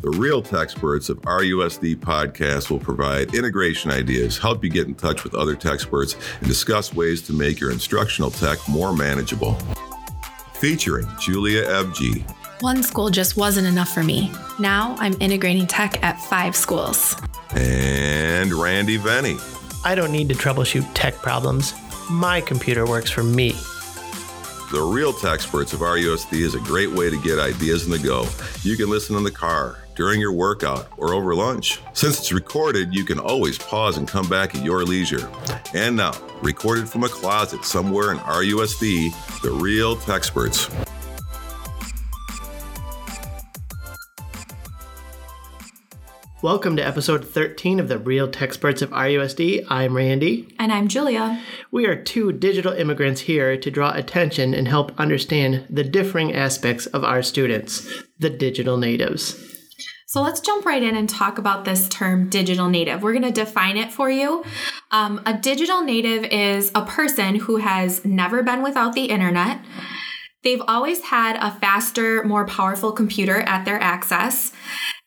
The real Techsperts of RUSD podcast will provide integration ideas, help you get in touch with other tech experts, and discuss ways to make your instructional tech more manageable. Featuring Julia Ebg. One school just wasn't enough for me. Now I'm integrating tech at five schools. And Randy Venny. I don't need to troubleshoot tech problems. My computer works for me. The Real Experts of RUSD is a great way to get ideas in the go. You can listen in the car, during your workout, or over lunch. Since it's recorded, you can always pause and come back at your leisure. And now, recorded from a closet somewhere in RUSD, the real experts. Welcome to episode 13 of the Real Experts of RUSD. I'm Randy. And I'm Julia. We are two digital immigrants here to draw attention and help understand the differing aspects of our students, the digital natives. So let's jump right in and talk about this term digital native. We're going to define it for you. Um, a digital native is a person who has never been without the internet. They've always had a faster, more powerful computer at their access,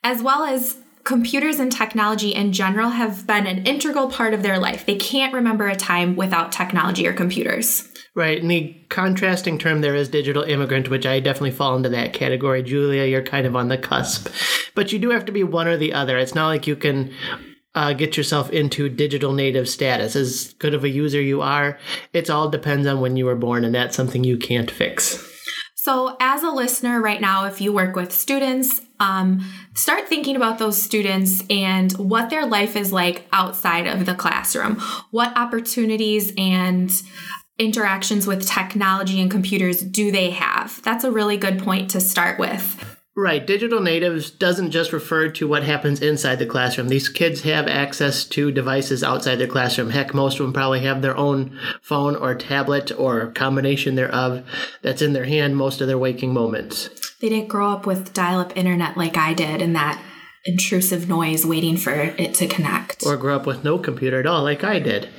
as well as computers and technology in general have been an integral part of their life. They can't remember a time without technology or computers. Right. And the contrasting term there is digital immigrant, which I definitely fall into that category. Julia, you're kind of on the cusp. But you do have to be one or the other. It's not like you can uh, get yourself into digital native status. As good of a user you are, it all depends on when you were born, and that's something you can't fix. So, as a listener right now, if you work with students, um, start thinking about those students and what their life is like outside of the classroom. What opportunities and interactions with technology and computers do they have? That's a really good point to start with. Right. Digital natives doesn't just refer to what happens inside the classroom. These kids have access to devices outside their classroom. Heck, most of them probably have their own phone or tablet or combination thereof that's in their hand most of their waking moments. They didn't grow up with dial up internet like I did and that intrusive noise waiting for it to connect. Or grow up with no computer at all like I did.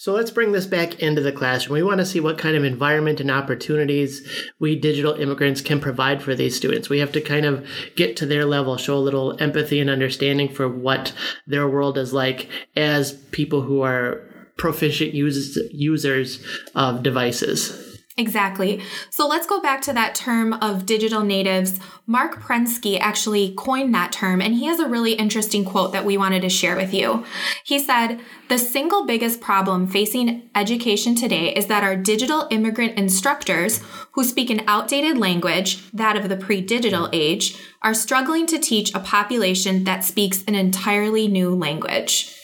So let's bring this back into the classroom. We want to see what kind of environment and opportunities we digital immigrants can provide for these students. We have to kind of get to their level, show a little empathy and understanding for what their world is like as people who are proficient users, users of devices. Exactly. So let's go back to that term of digital natives. Marc Prensky actually coined that term, and he has a really interesting quote that we wanted to share with you. He said, The single biggest problem facing education today is that our digital immigrant instructors, who speak an outdated language, that of the pre digital age, are struggling to teach a population that speaks an entirely new language.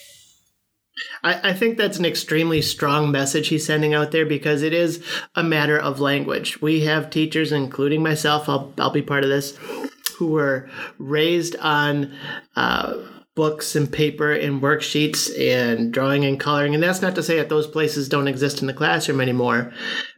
I, I think that's an extremely strong message he's sending out there because it is a matter of language. We have teachers, including myself, I'll, I'll be part of this, who were raised on uh, books and paper and worksheets and drawing and coloring. And that's not to say that those places don't exist in the classroom anymore,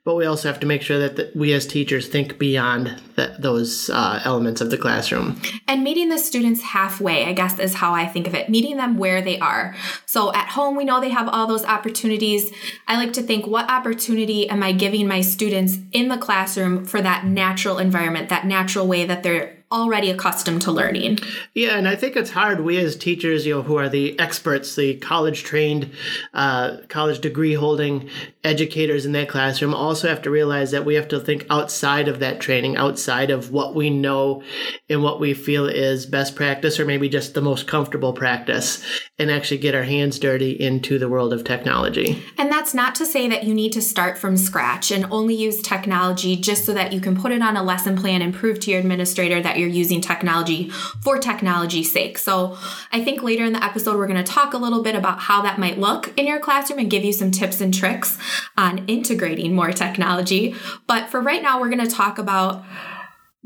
but we also have to make sure that the, we as teachers think beyond the, those uh, elements of the classroom. And meeting the students halfway, I guess, is how I think of it. Meeting them where they are. So at home, we know they have all those opportunities. I like to think, what opportunity am I giving my students in the classroom for that natural environment, that natural way that they're already accustomed to learning. Yeah, and I think it's hard. We as teachers, you know, who are the experts, the college trained, uh, college degree holding educators in that classroom, also have to realize that we have to think outside of that training, outside of what we know and what we feel is best practice, or maybe just the most comfortable practice, and actually get our hands dirty into the world of technology. And that's not to say that you need to start from scratch and only use technology just so that you can put it on a lesson plan and prove to your administrator that you're using technology for technology's sake. So I think later in the episode, we're going to talk a little bit about how that might look in your classroom and give you some tips and tricks on integrating more technology. But for right now, we're going to talk about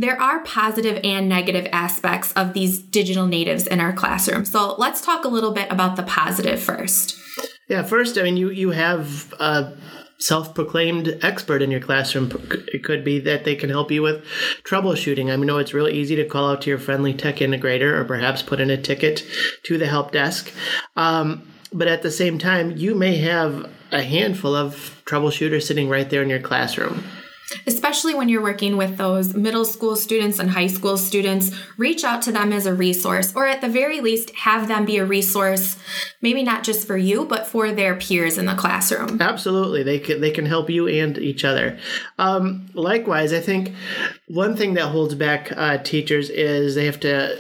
there are positive and negative aspects of these digital natives in our classroom. So let's talk a little bit about the positive first. Yeah, first, I mean, you you have a self-proclaimed expert in your classroom. It could be that they can help you with troubleshooting. I know it's really easy to call out to your friendly tech integrator, or perhaps put in a ticket to the help desk. Um, but at the same time, you may have a handful of troubleshooters sitting right there in your classroom. Especially when you're working with those middle school students and high school students, reach out to them as a resource, or at the very least, have them be a resource, maybe not just for you, but for their peers in the classroom. Absolutely, they can they can help you and each other. Um, likewise, I think one thing that holds back uh, teachers is they have to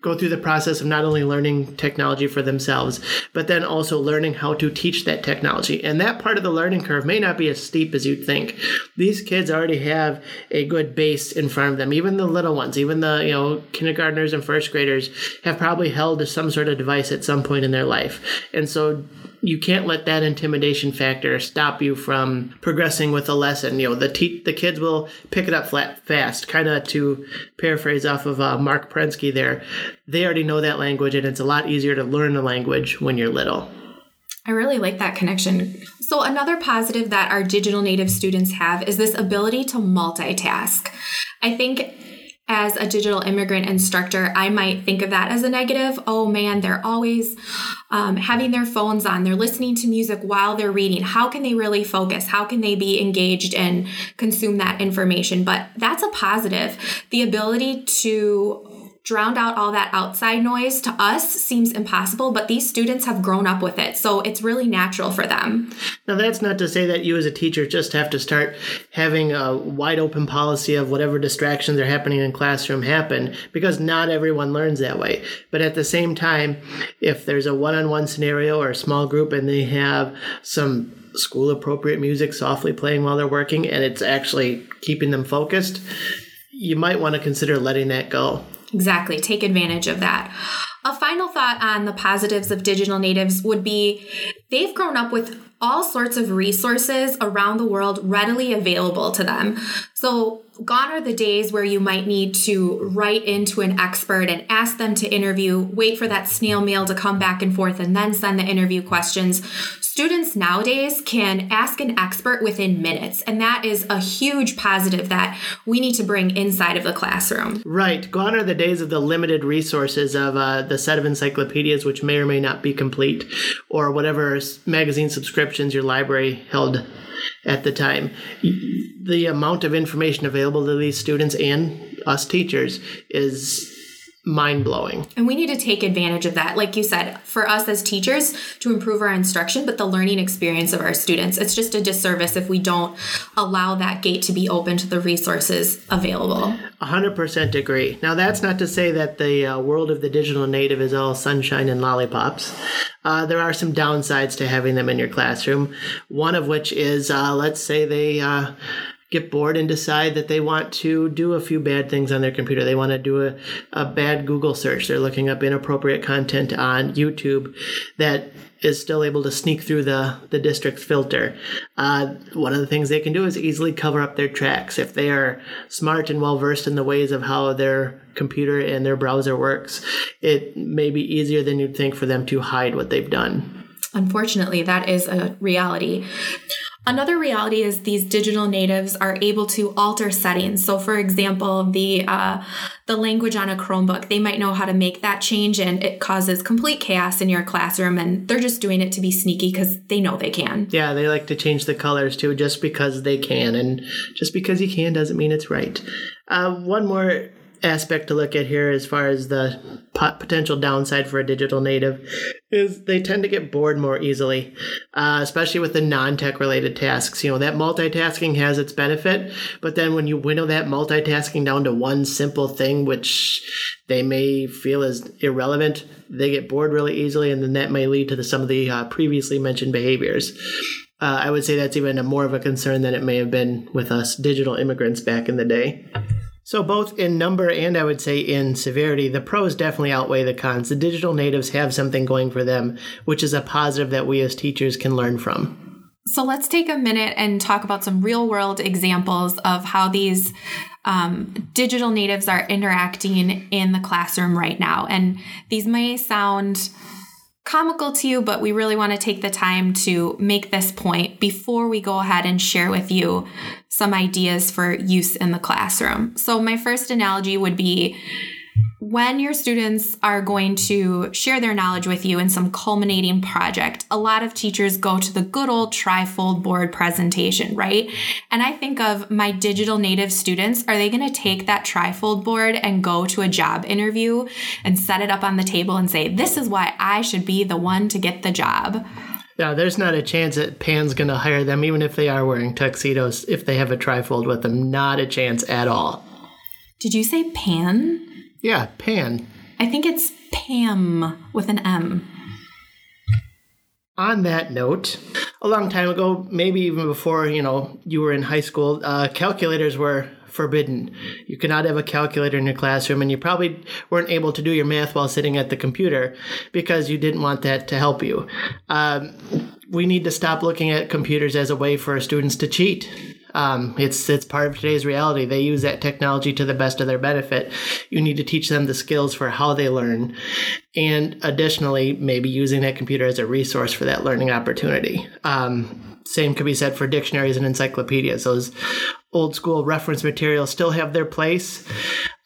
go through the process of not only learning technology for themselves, but then also learning how to teach that technology. And that part of the learning curve may not be as steep as you'd think. These kids already have a good base in front of them. Even the little ones, even the you know kindergartners and first graders have probably held some sort of device at some point in their life. And so you can't let that intimidation factor stop you from progressing with a lesson. You know, the te- the kids will pick it up flat fast. Kind of to paraphrase off of uh, Marc Prensky there, they already know that language, and it's a lot easier to learn a language when you're little. I really like that connection. So, another positive that our digital native students have is this ability to multitask. I think as a digital immigrant instructor, I might think of that as a negative. Oh man, they're always um, having their phones on, they're listening to music while they're reading. How can they really focus? How can they be engaged and consume that information? But that's a positive. The ability to drowned out all that outside noise to us seems impossible, but these students have grown up with it. So it's really natural for them. Now, that's not to say that you as a teacher just have to start having a wide open policy of whatever distractions are happening in classroom happen, because not everyone learns that way. But at the same time, if there's a one on one scenario or a small group and they have some school appropriate music softly playing while they're working and it's actually keeping them focused, you might want to consider letting that go. Exactly. Take advantage of that. A final thought on the positives of digital natives would be they've grown up with all sorts of resources around the world readily available to them. So, gone are the days where you might need to write into an expert and ask them to interview, wait for that snail mail to come back and forth, and then send the interview questions. Students nowadays can ask an expert within minutes, and that is a huge positive that we need to bring inside of the classroom. Right. Gone are the days of the limited resources of uh, the set of encyclopedias, which may or may not be complete, or whatever magazine subscriptions your library held at the time. The amount of information available to these students and us teachers is mind blowing. And we need to take advantage of that. Like you said, for us as teachers to improve our instruction, but the learning experience of our students. It's just a disservice if we don't allow that gate to be open to the resources available. 100% agree. Now, that's not to say that the uh, world of the digital native is all sunshine and lollipops. Uh, there are some downsides to having them in your classroom. One of which is, uh, let's say they uh, get bored and decide that they want to do a few bad things on their computer. They want to do a, a bad Google search. They're looking up inappropriate content on YouTube that is still able to sneak through the, the district's filter. Uh, one of the things they can do is easily cover up their tracks. If they are smart and well versed in the ways of how their computer and their browser works, it may be easier than you'd think for them to hide what they've done. Unfortunately, that is a reality. Another reality is these digital natives are able to alter settings. So, for example, the uh, the language on a Chromebook, they might know how to make that change, and it causes complete chaos in your classroom. And they're just doing it to be sneaky because they know they can. Yeah, they like to change the colors too, just because they can, and just because you can doesn't mean it's right. Uh, one more aspect to look at here as far as the potential downside for a digital native is they tend to get bored more easily, uh, especially with the non-tech related tasks. You know, that multitasking has its benefit, but then when you winnow that multitasking down to one simple thing, which they may feel is irrelevant, they get bored really easily, and then that may lead to the, some of the uh, previously mentioned behaviors. Uh, I would say that's even a more of a concern than it may have been with us digital immigrants back in the day. So, both in number and I would say in severity, the pros definitely outweigh the cons. The digital natives have something going for them, which is a positive that we as teachers can learn from. So, let's take a minute and talk about some real world examples of how these um, digital natives are interacting in the classroom right now. And these may sound comical to you, but we really want to take the time to make this point before we go ahead and share with you some ideas for use in the classroom. So, my first analogy would be when your students are going to share their knowledge with you in some culminating project, a lot of teachers go to the good old trifold board presentation, right? And I think of my digital native students, are they going to take that trifold board and go to a job interview and set it up on the table and say, this is why I should be the one to get the job? Yeah, there's not a chance that Pan's going to hire them, even if they are wearing tuxedos, if they have a trifold with them. Not a chance at all. Did you say Pan? Yeah, Pan. I think it's Pam with an M. On that note, a long time ago, maybe even before you know you were in high school, uh, calculators were forbidden. You could not have a calculator in your classroom, and you probably weren't able to do your math while sitting at the computer because you didn't want that to help you. Um, we need to stop looking at computers as a way for students to cheat. Um, it's it's part of today's reality. They use that technology to the best of their benefit. You need to teach them the skills for how they learn, and additionally, maybe using that computer as a resource for that learning opportunity. Um, same could be said for dictionaries and encyclopedias. Those old school reference materials still have their place,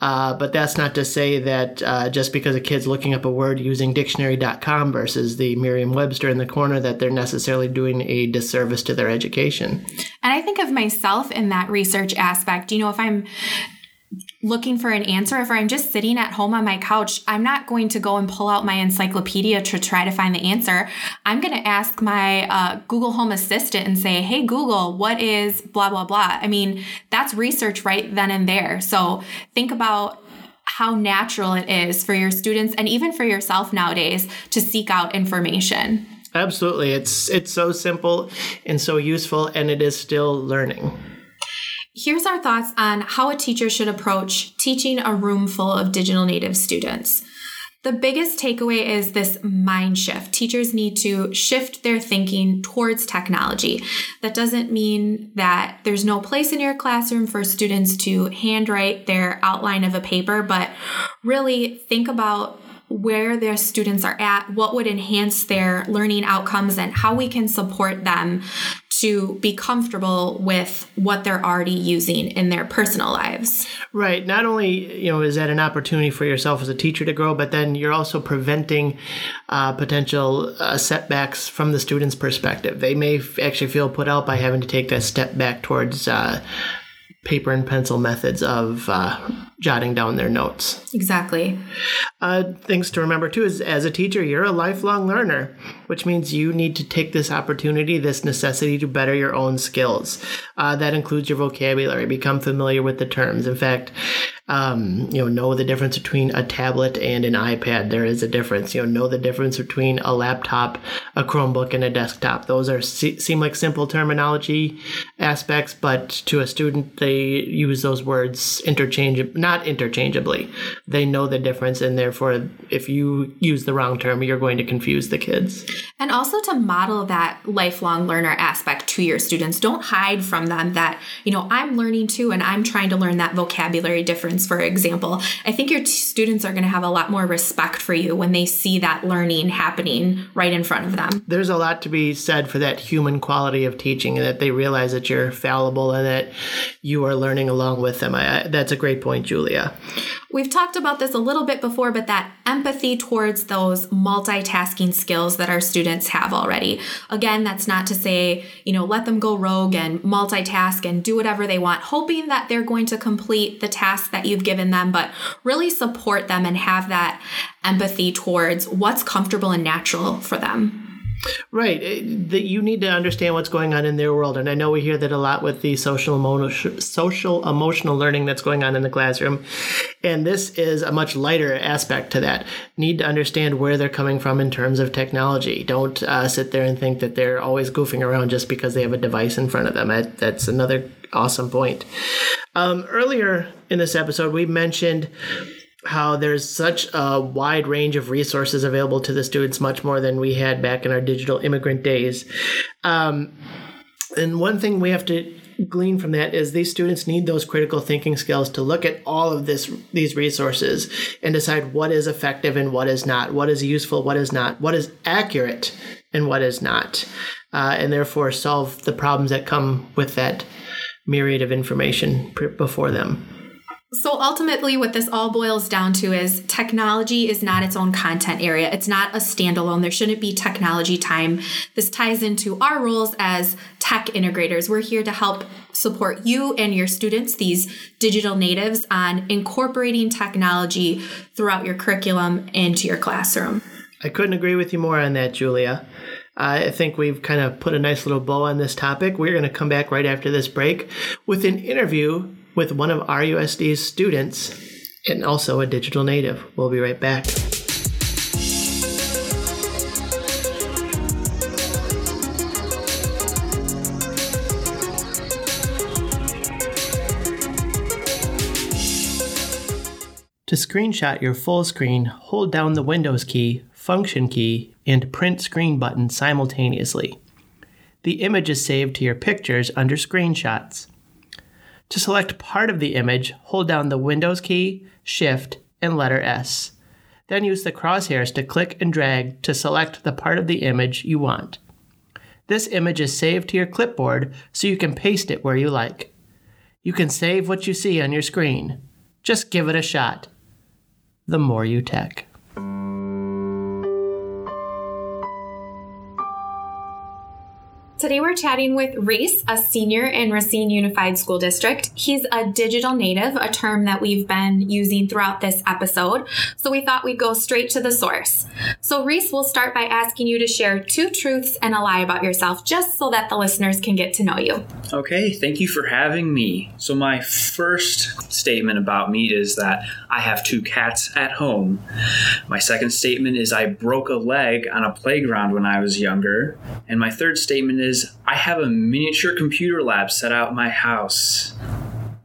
uh, but that's not to say that uh, just because a kid's looking up a word using dictionary.com versus the Merriam Webster in the corner, that they're necessarily doing a disservice to their education. And I think of myself in that research aspect. You know, if I'm looking for an answer, if I'm just sitting at home on my couch, I'm not going to go and pull out my encyclopedia to try to find the answer. I'm going to ask my uh, Google Home Assistant and say, hey, Google, what is blah, blah, blah? I mean, that's research right then and there. So think about how natural it is for your students and even for yourself nowadays to seek out information. Absolutely. It's it's so simple and so useful and it is still learning. Here's our thoughts on how a teacher should approach teaching a room full of digital native students. The biggest takeaway is this mind shift. Teachers need to shift their thinking towards technology. That doesn't mean that there's no place in your classroom for students to handwrite their outline of a paper, but really think about where their students are at, what would enhance their learning outcomes, and how we can support them to be comfortable with what they're already using in their personal lives. Right. Not only you know is that an opportunity for yourself as a teacher to grow, but then you're also preventing uh, potential uh, setbacks from the student's perspective. They may f- actually feel put out by having to take that step back towards. Uh, paper and pencil methods of uh, jotting down their notes. Exactly. Uh, things to remember too is as a teacher, you're a lifelong learner, which means you need to take this opportunity, this necessity to better your own skills. Uh, that includes your vocabulary, become familiar with the terms. In fact, um, you know, know the difference between a tablet and an iPad. There is a difference. You know, know the difference between a laptop, a Chromebook, and a desktop. Those are seem like simple terminology aspects, but to a student, they use those words interchangeably, not interchangeably. They know the difference, and therefore, if you use the wrong term, you're going to confuse the kids. And also to model that lifelong learner aspect to your students. Don't hide from them that, you know, I'm learning too, and I'm trying to learn that vocabulary difference for example, I think your t- students are going to have a lot more respect for you when they see that learning happening right in front of them. There's a lot to be said for that human quality of teaching and that they realize that you're fallible and that you are learning along with them. I, I, that's a great point, Julia. We've talked about this a little bit before, but that empathy towards those multitasking skills that our students have already. Again, that's not to say, you know, let them go rogue and multitask and do whatever they want, hoping that they're going to complete the task that you've given them, but really support them and have that empathy towards what's comfortable and natural for them. Right. That you need to understand what's going on in their world, and I know we hear that a lot with the social emotional, social emotional learning that's going on in the classroom, and this is a much lighter aspect to that. Need to understand where they're coming from in terms of technology. Don't uh, sit there and think that they're always goofing around just because they have a device in front of them. That's another awesome point. Um, earlier in this episode, we mentioned how there's such a wide range of resources available to the students, much more than we had back in our digital immigrant days. Um, and one thing we have to glean from that is these students need those critical thinking skills to look at all of this these resources and decide what is effective and what is not, what is useful, what is not, what is accurate and what is not, uh, and therefore solve the problems that come with that myriad of information before them. So ultimately, what this all boils down to is technology is not its own content area. It's not a standalone. There shouldn't be technology time. This ties into our roles as tech integrators. We're here to help support you and your students, these digital natives, on incorporating technology throughout your curriculum into your classroom. I couldn't agree with you more on that, Julia. I think we've kind of put a nice little bow on this topic. We're going to come back right after this break with an interview with one of RUSD's students and also a digital native. We'll be right back. To screenshot your full screen, hold down the Windows key, Function key, and Print Screen button simultaneously. The image is saved to your pictures under Screenshots. To select part of the image, hold down the Windows key, Shift, and letter S. Then use the crosshairs to click and drag to select the part of the image you want. This image is saved to your clipboard so you can paste it where you like. You can save what you see on your screen. Just give it a shot. The more you tech. Today we're chatting with Reese, a senior in Racine Unified School District. He's a digital native, a term that we've been using throughout this episode. So we thought we'd go straight to the source. So Reese, we'll start by asking you to share two truths and a lie about yourself, just so that the listeners can get to know you. Okay, thank you for having me. So my first statement about me is that I have two cats at home. My second statement is I broke a leg on a playground when I was younger. And my third statement is is I have a miniature computer lab set out in my house.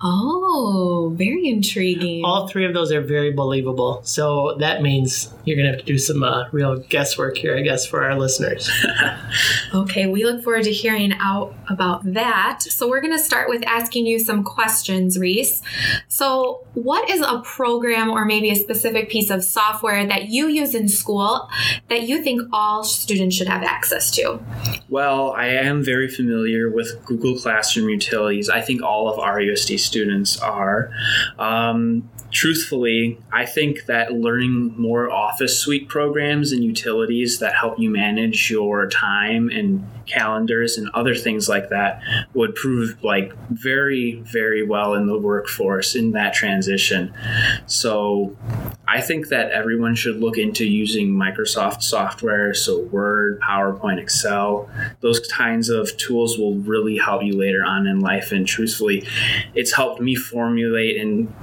Oh, very intriguing. All three of those are very believable. So that means you're going to have to do some uh, real guesswork here, I guess, for our listeners. okay, we look forward to hearing out about that. So we're going to start with asking you some questions, Reese. So, what is a program or maybe a specific piece of software that you use in school that you think all students should have access to? Well, I am very familiar with Google Classroom Utilities. I think all of RUSD students are. Um, truthfully, I think that learning more Office Suite programs and utilities that help you manage your time and calendars and other things like that would prove like very, very well in the workforce in that transition. So I think that everyone should look into using Microsoft software, so Word, PowerPoint, Excel. Those kinds of tools will really help you later on in life. And truthfully, it's helped me formulate and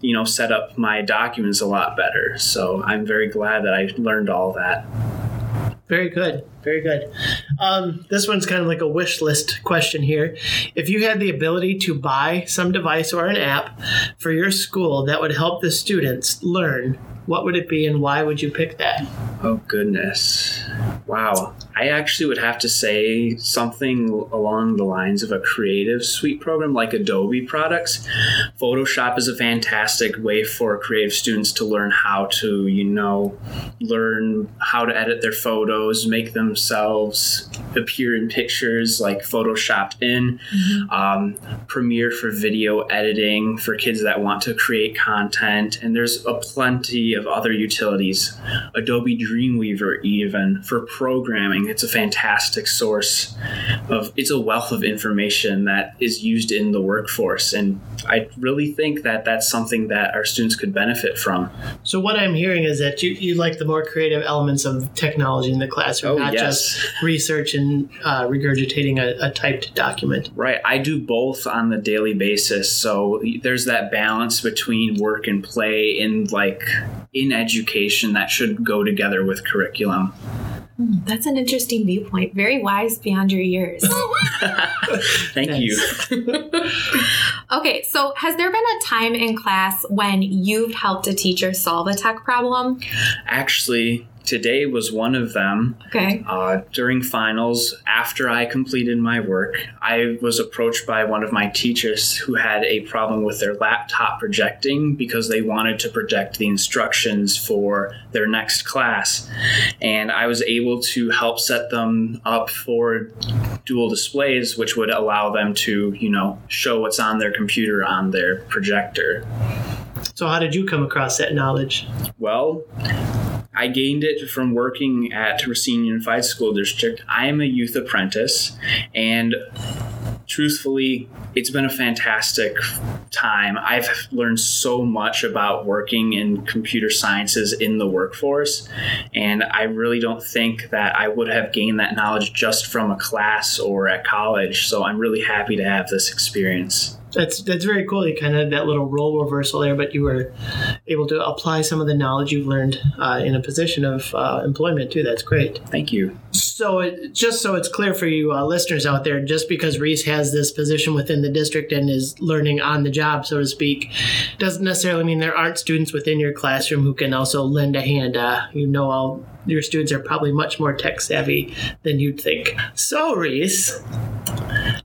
you know set up my documents a lot better. So I'm very glad that I learned all that. Very good. Very good. Um, this one's kind of like a wish list question here. If you had the ability to buy some device or an app for your school that would help the students learn, what would it be and why would you pick that? Oh, goodness. Wow. I actually would have to say something along the lines of a creative suite program like Adobe products. Photoshop is a fantastic way for creative students to learn how to, you know, learn how to edit their photos, make themselves appear in pictures like photoshopped in. Mm-hmm. Um, Premiere for video editing for kids that want to create content. And there's a plenty of other utilities. Adobe Dreamweaver, even for programming it's a fantastic source of it's a wealth of information that is used in the workforce. And i really think that that's something that our students could benefit from. So what i'm hearing is that you, you like the more creative elements of technology in the classroom oh, not yes. just research and uh, regurgitating a, a typed document. Right. I do both on the daily basis. So there's that balance between work and play in like in education that should go together with curriculum Hmm, that's an interesting viewpoint. Very wise beyond your years. Thank you. okay, so has there been a time in class when you've helped a teacher solve a tech problem? Actually, Today was one of them. Okay. Uh, during finals, after I completed my work, I was approached by one of my teachers who had a problem with their laptop projecting because they wanted to project the instructions for their next class. And I was able to help set them up for dual displays, which would allow them to, you know, show what's on their computer on their projector. So, how did you come across that knowledge? Well, I gained it from working at Racine Unified School District. I am a youth apprentice, and truthfully, it's been a fantastic time. I've learned so much about working in computer sciences in the workforce, and I really don't think that I would have gained that knowledge just from a class or at college. So I'm really happy to have this experience. That's that's very cool. You kind of that little role reversal there, but you were able to apply some of the knowledge you've learned uh, in a position of uh, employment too. That's great. Thank you. So, it, just so it's clear for you uh, listeners out there, just because Reese has this position within the district and is learning on the job, so to speak, doesn't necessarily mean there aren't students within your classroom who can also lend a hand. Uh, you know, all your students are probably much more tech savvy than you'd think. So, Reese,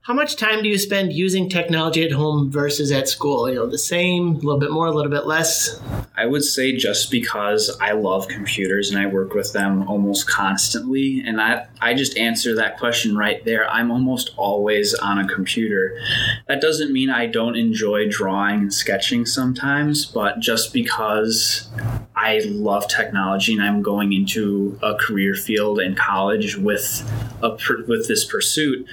how much time do you spend using technology at home versus at school? You know, the same, a little bit more, a little bit less? I would say just because I love computers and I work with them almost constantly, and I, I just answer that question right there. I'm almost always on a computer. That doesn't mean I don't enjoy drawing and sketching sometimes, but just because I love technology and I'm going into a career field in college with a with this pursuit,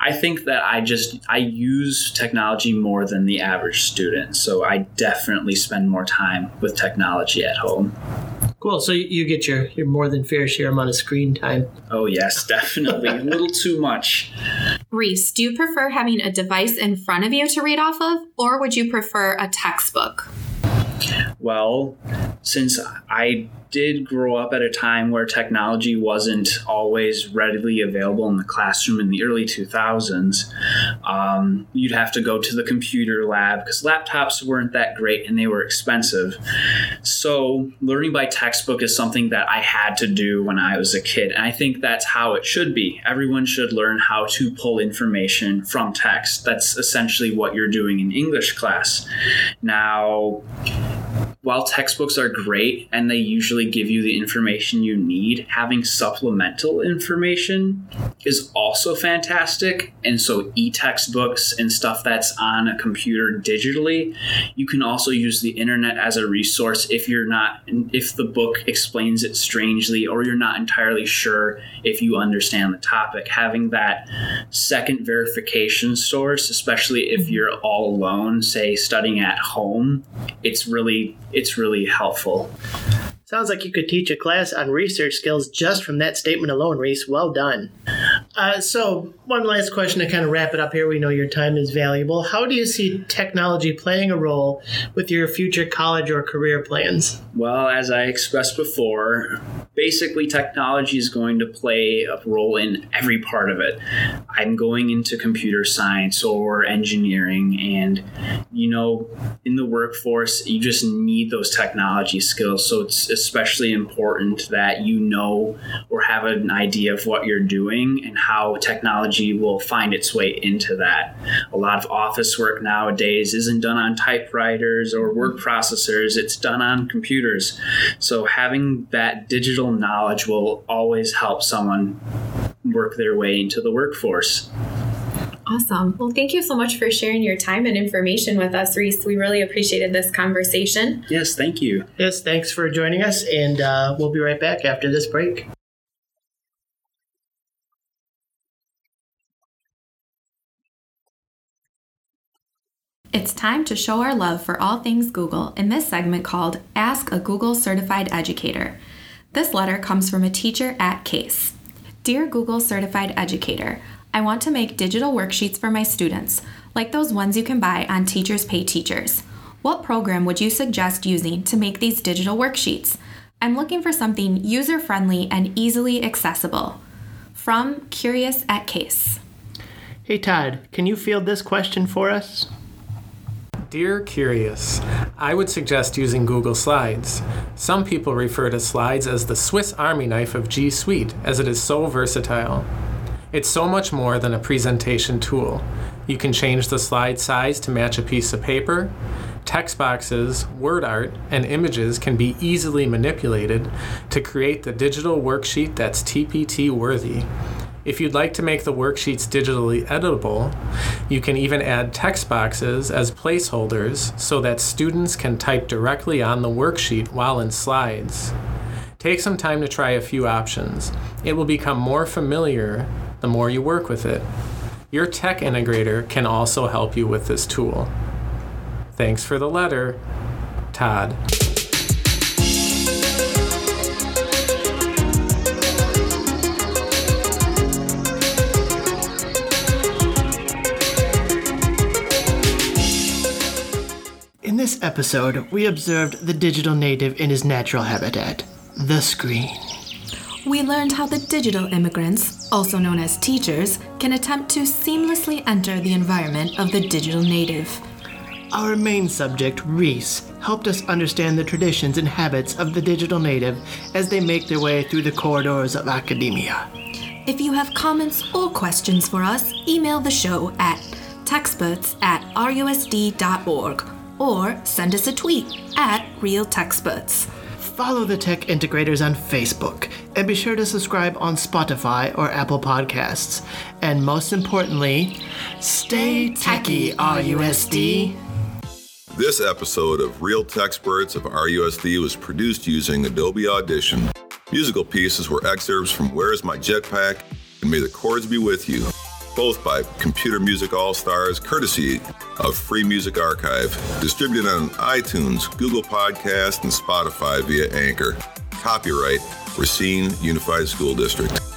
I think that I just I use technology more than the average student. So I definitely spend more time with technology at home. Cool. So you get your, your more than fair share amount of screen time. Oh, yes, definitely. a little too much. Reese, do you prefer having a device in front of you to read off of, or would you prefer a textbook? Well, since I did grow up at a time where technology wasn't always readily available in the classroom in the early 2000s, um, you'd have to go to the computer lab because laptops weren't that great and they were expensive. So, learning by textbook is something that I had to do when I was a kid. And I think that's how it should be. Everyone should learn how to pull information from text. That's essentially what you're doing in English class. Now, while textbooks are great and they usually give you the information you need, having supplemental information is also fantastic. And so, e textbooks and stuff that's on a computer digitally, you can also use the internet as a resource if you're not, if the book explains it strangely or you're not entirely sure if you understand the topic. Having that second verification source, especially if you're all alone, say studying at home, it's really it's really helpful. Sounds like you could teach a class on research skills just from that statement alone, Reese. Well done. Uh, so, one last question to kind of wrap it up here. We know your time is valuable. How do you see technology playing a role with your future college or career plans? Well, as I expressed before, basically technology is going to play a role in every part of it. I'm going into computer science or engineering, and you know, in the workforce, you just need those technology skills. So, it's especially important that you know or have an idea of what you're doing and how technology will find its way into that. A lot of office work nowadays isn't done on typewriters or word processors, it's done on computers. So having that digital knowledge will always help someone work their way into the workforce. Awesome. Well, thank you so much for sharing your time and information with us, Reese. We really appreciated this conversation. Yes, thank you. Yes, thanks for joining us, and uh, we'll be right back after this break. It's time to show our love for all things Google in this segment called Ask a Google Certified Educator. This letter comes from a teacher at Case. Dear Google Certified Educator, I want to make digital worksheets for my students, like those ones you can buy on Teachers Pay Teachers. What program would you suggest using to make these digital worksheets? I'm looking for something user friendly and easily accessible. From Curious at Case. Hey Todd, can you field this question for us? Dear Curious, I would suggest using Google Slides. Some people refer to Slides as the Swiss Army knife of G Suite, as it is so versatile. It's so much more than a presentation tool. You can change the slide size to match a piece of paper. Text boxes, word art, and images can be easily manipulated to create the digital worksheet that's TPT worthy. If you'd like to make the worksheets digitally editable, you can even add text boxes as placeholders so that students can type directly on the worksheet while in slides. Take some time to try a few options. It will become more familiar the more you work with it. Your tech integrator can also help you with this tool. Thanks for the letter, Todd. This episode, we observed the digital native in his natural habitat, the screen. We learned how the digital immigrants, also known as teachers, can attempt to seamlessly enter the environment of the digital native. Our main subject, Reese, helped us understand the traditions and habits of the digital native as they make their way through the corridors of academia. If you have comments or questions for us, email the show at techsperts at rusd.org or send us a tweet at realtechsperts. Follow the Tech Integrators on Facebook and be sure to subscribe on Spotify or Apple Podcasts. And most importantly, stay techie, RUSD. This episode of Real Techsperts of RUSD was produced using Adobe Audition. Musical pieces were excerpts from Where's My Jetpack and May the Chords Be With You, both by Computer Music All Stars, courtesy of Free Music Archive, distributed on iTunes, Google Podcast, and Spotify via Anchor. Copyright Racine Unified School District.